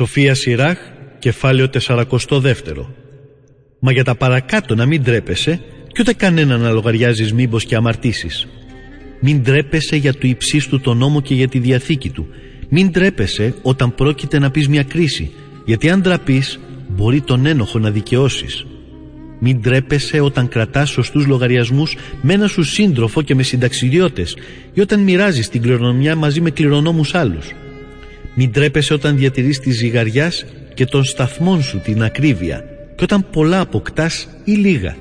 Σοφία Σιράχ, κεφάλαιο 42. Μα για τα παρακάτω να μην τρέπεσαι και ούτε κανένα να λογαριάζεις μήπως και αμαρτήσεις. Μην τρέπεσαι για του υψίστου τον νόμο και για τη διαθήκη του. Μην τρέπεσαι όταν πρόκειται να πεις μια κρίση, γιατί αν τραπείς μπορεί τον ένοχο να δικαιώσεις. Μην τρέπεσαι όταν κρατάς σωστούς λογαριασμούς με ένα σου σύντροφο και με συνταξιδιώτες ή όταν μοιράζεις την κληρονομιά μαζί με κληρονόμους άλλους. Μην τρέπεσαι όταν διατηρείς τη ζυγαριά και των σταθμών σου την ακρίβεια και όταν πολλά αποκτάς ή λίγα.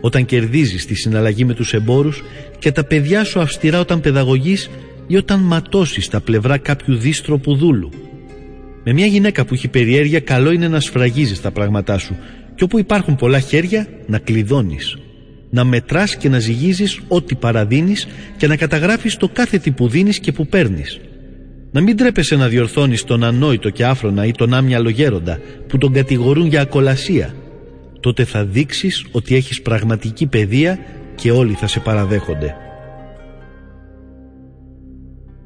Όταν κερδίζεις τη συναλλαγή με τους εμπόρους και τα παιδιά σου αυστηρά όταν παιδαγωγείς ή όταν ματώσεις τα πλευρά κάποιου δίστροπου δούλου. Με μια γυναίκα που έχει περιέργεια καλό είναι να σφραγίζεις τα πράγματά σου και όπου υπάρχουν πολλά χέρια να κλειδώνεις. Να μετράς και να ζυγίζεις ό,τι παραδίνεις και να καταγράφεις το κάθε τι που δίνεις και που παίρνεις. Να μην τρέπεσαι να διορθώνεις τον ανόητο και άφρονα ή τον άμυαλο γέροντα που τον κατηγορούν για ακολασία. Τότε θα δείξεις ότι έχεις πραγματική παιδεία και όλοι θα σε παραδέχονται.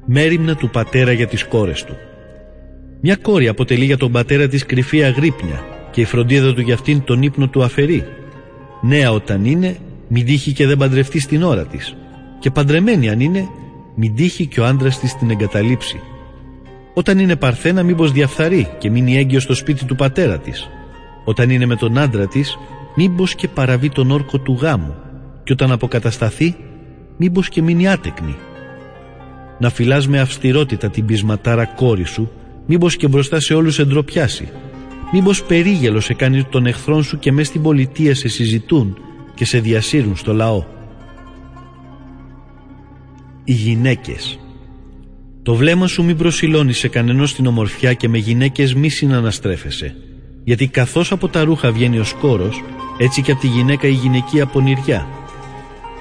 Μέριμνα του πατέρα για τις κόρες του Μια κόρη αποτελεί για τον πατέρα της κρυφή αγρύπνια και η φροντίδα του για αυτήν τον ύπνο του αφαιρεί. Νέα όταν είναι, μην τύχει και δεν παντρευτεί στην ώρα της. Και παντρεμένη αν είναι, μην τύχει και ο άντρας της την εγκαταλείψει. Όταν είναι παρθένα μήπως διαφθαρεί και μείνει έγκυος στο σπίτι του πατέρα της. Όταν είναι με τον άντρα της μήπως και παραβεί τον όρκο του γάμου και όταν αποκατασταθεί μήπως και μείνει άτεκνη. Να φυλάς με αυστηρότητα την πεισματάρα κόρη σου μήπως και μπροστά σε όλους εντροπιάσει. Μήπως περίγελο σε κάνει τον εχθρόν σου και μες στην πολιτεία σε συζητούν και σε διασύρουν στο λαό. Οι γυναίκες το βλέμμα σου μην προσιλώνει σε κανενός την ομορφιά και με γυναίκες μη συναναστρέφεσαι. Γιατί καθώς από τα ρούχα βγαίνει ο σκόρος, έτσι και από τη γυναίκα η γυναικεία πονηριά.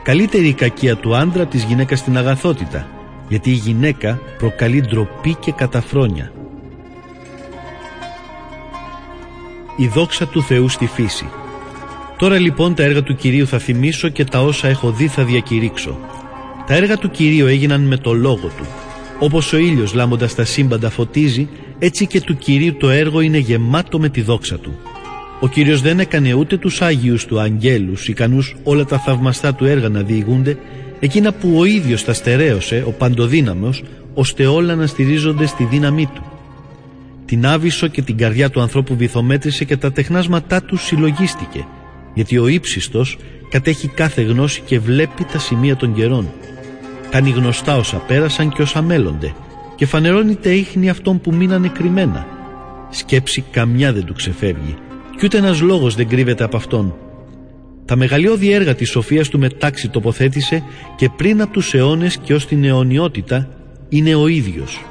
Καλύτερη η κακία του άντρα της γυναίκας στην αγαθότητα, γιατί η γυναίκα προκαλεί ντροπή και καταφρόνια. Η δόξα του Θεού στη φύση. Τώρα λοιπόν τα έργα του Κυρίου θα θυμίσω και τα όσα έχω δει θα διακηρύξω. Τα έργα του Κυρίου έγιναν με το λόγο του όπως ο ήλιος λάμποντας τα σύμπαντα φωτίζει, έτσι και του Κυρίου το έργο είναι γεμάτο με τη δόξα Του. Ο Κύριος δεν έκανε ούτε τους Άγιους Του αγγέλους, ικανούς όλα τα θαυμαστά Του έργα να διηγούνται, εκείνα που ο ίδιος τα στερέωσε, ο παντοδύναμος, ώστε όλα να στηρίζονται στη δύναμή Του. Την άβυσο και την καρδιά του ανθρώπου βυθομέτρησε και τα τεχνάσματά του συλλογίστηκε, γιατί ο ύψιστος κατέχει κάθε γνώση και βλέπει τα σημεία των καιρών κάνει γνωστά όσα πέρασαν και όσα μέλλονται και φανερώνει τα ίχνη αυτών που μείνανε κρυμμένα. Σκέψη καμιά δεν του ξεφεύγει κι ούτε ένας λόγος δεν κρύβεται από αυτόν. Τα μεγαλειώδη έργα της σοφίας του μετάξι τοποθέτησε και πριν από τους αιώνες και ως την αιωνιότητα είναι ο ίδιος.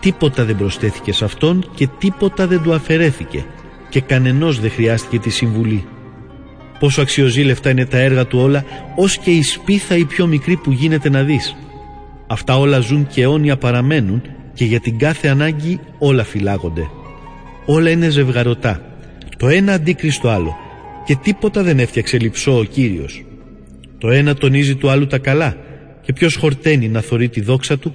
Τίποτα δεν προσθέθηκε σε αυτόν και τίποτα δεν του αφαιρέθηκε και κανενός δεν χρειάστηκε τη συμβουλή. Πόσο αξιοζήλευτα είναι τα έργα του όλα, ως και η σπίθα η πιο μικρή που γίνεται να δεις. Αυτά όλα ζουν και αιώνια παραμένουν και για την κάθε ανάγκη όλα φυλάγονται. Όλα είναι ζευγαρωτά. Το ένα αντίκριστο άλλο και τίποτα δεν έφτιαξε λυψό ο Κύριος. Το ένα τονίζει του άλλου τα καλά και ποιος χορταίνει να θωρεί τη δόξα του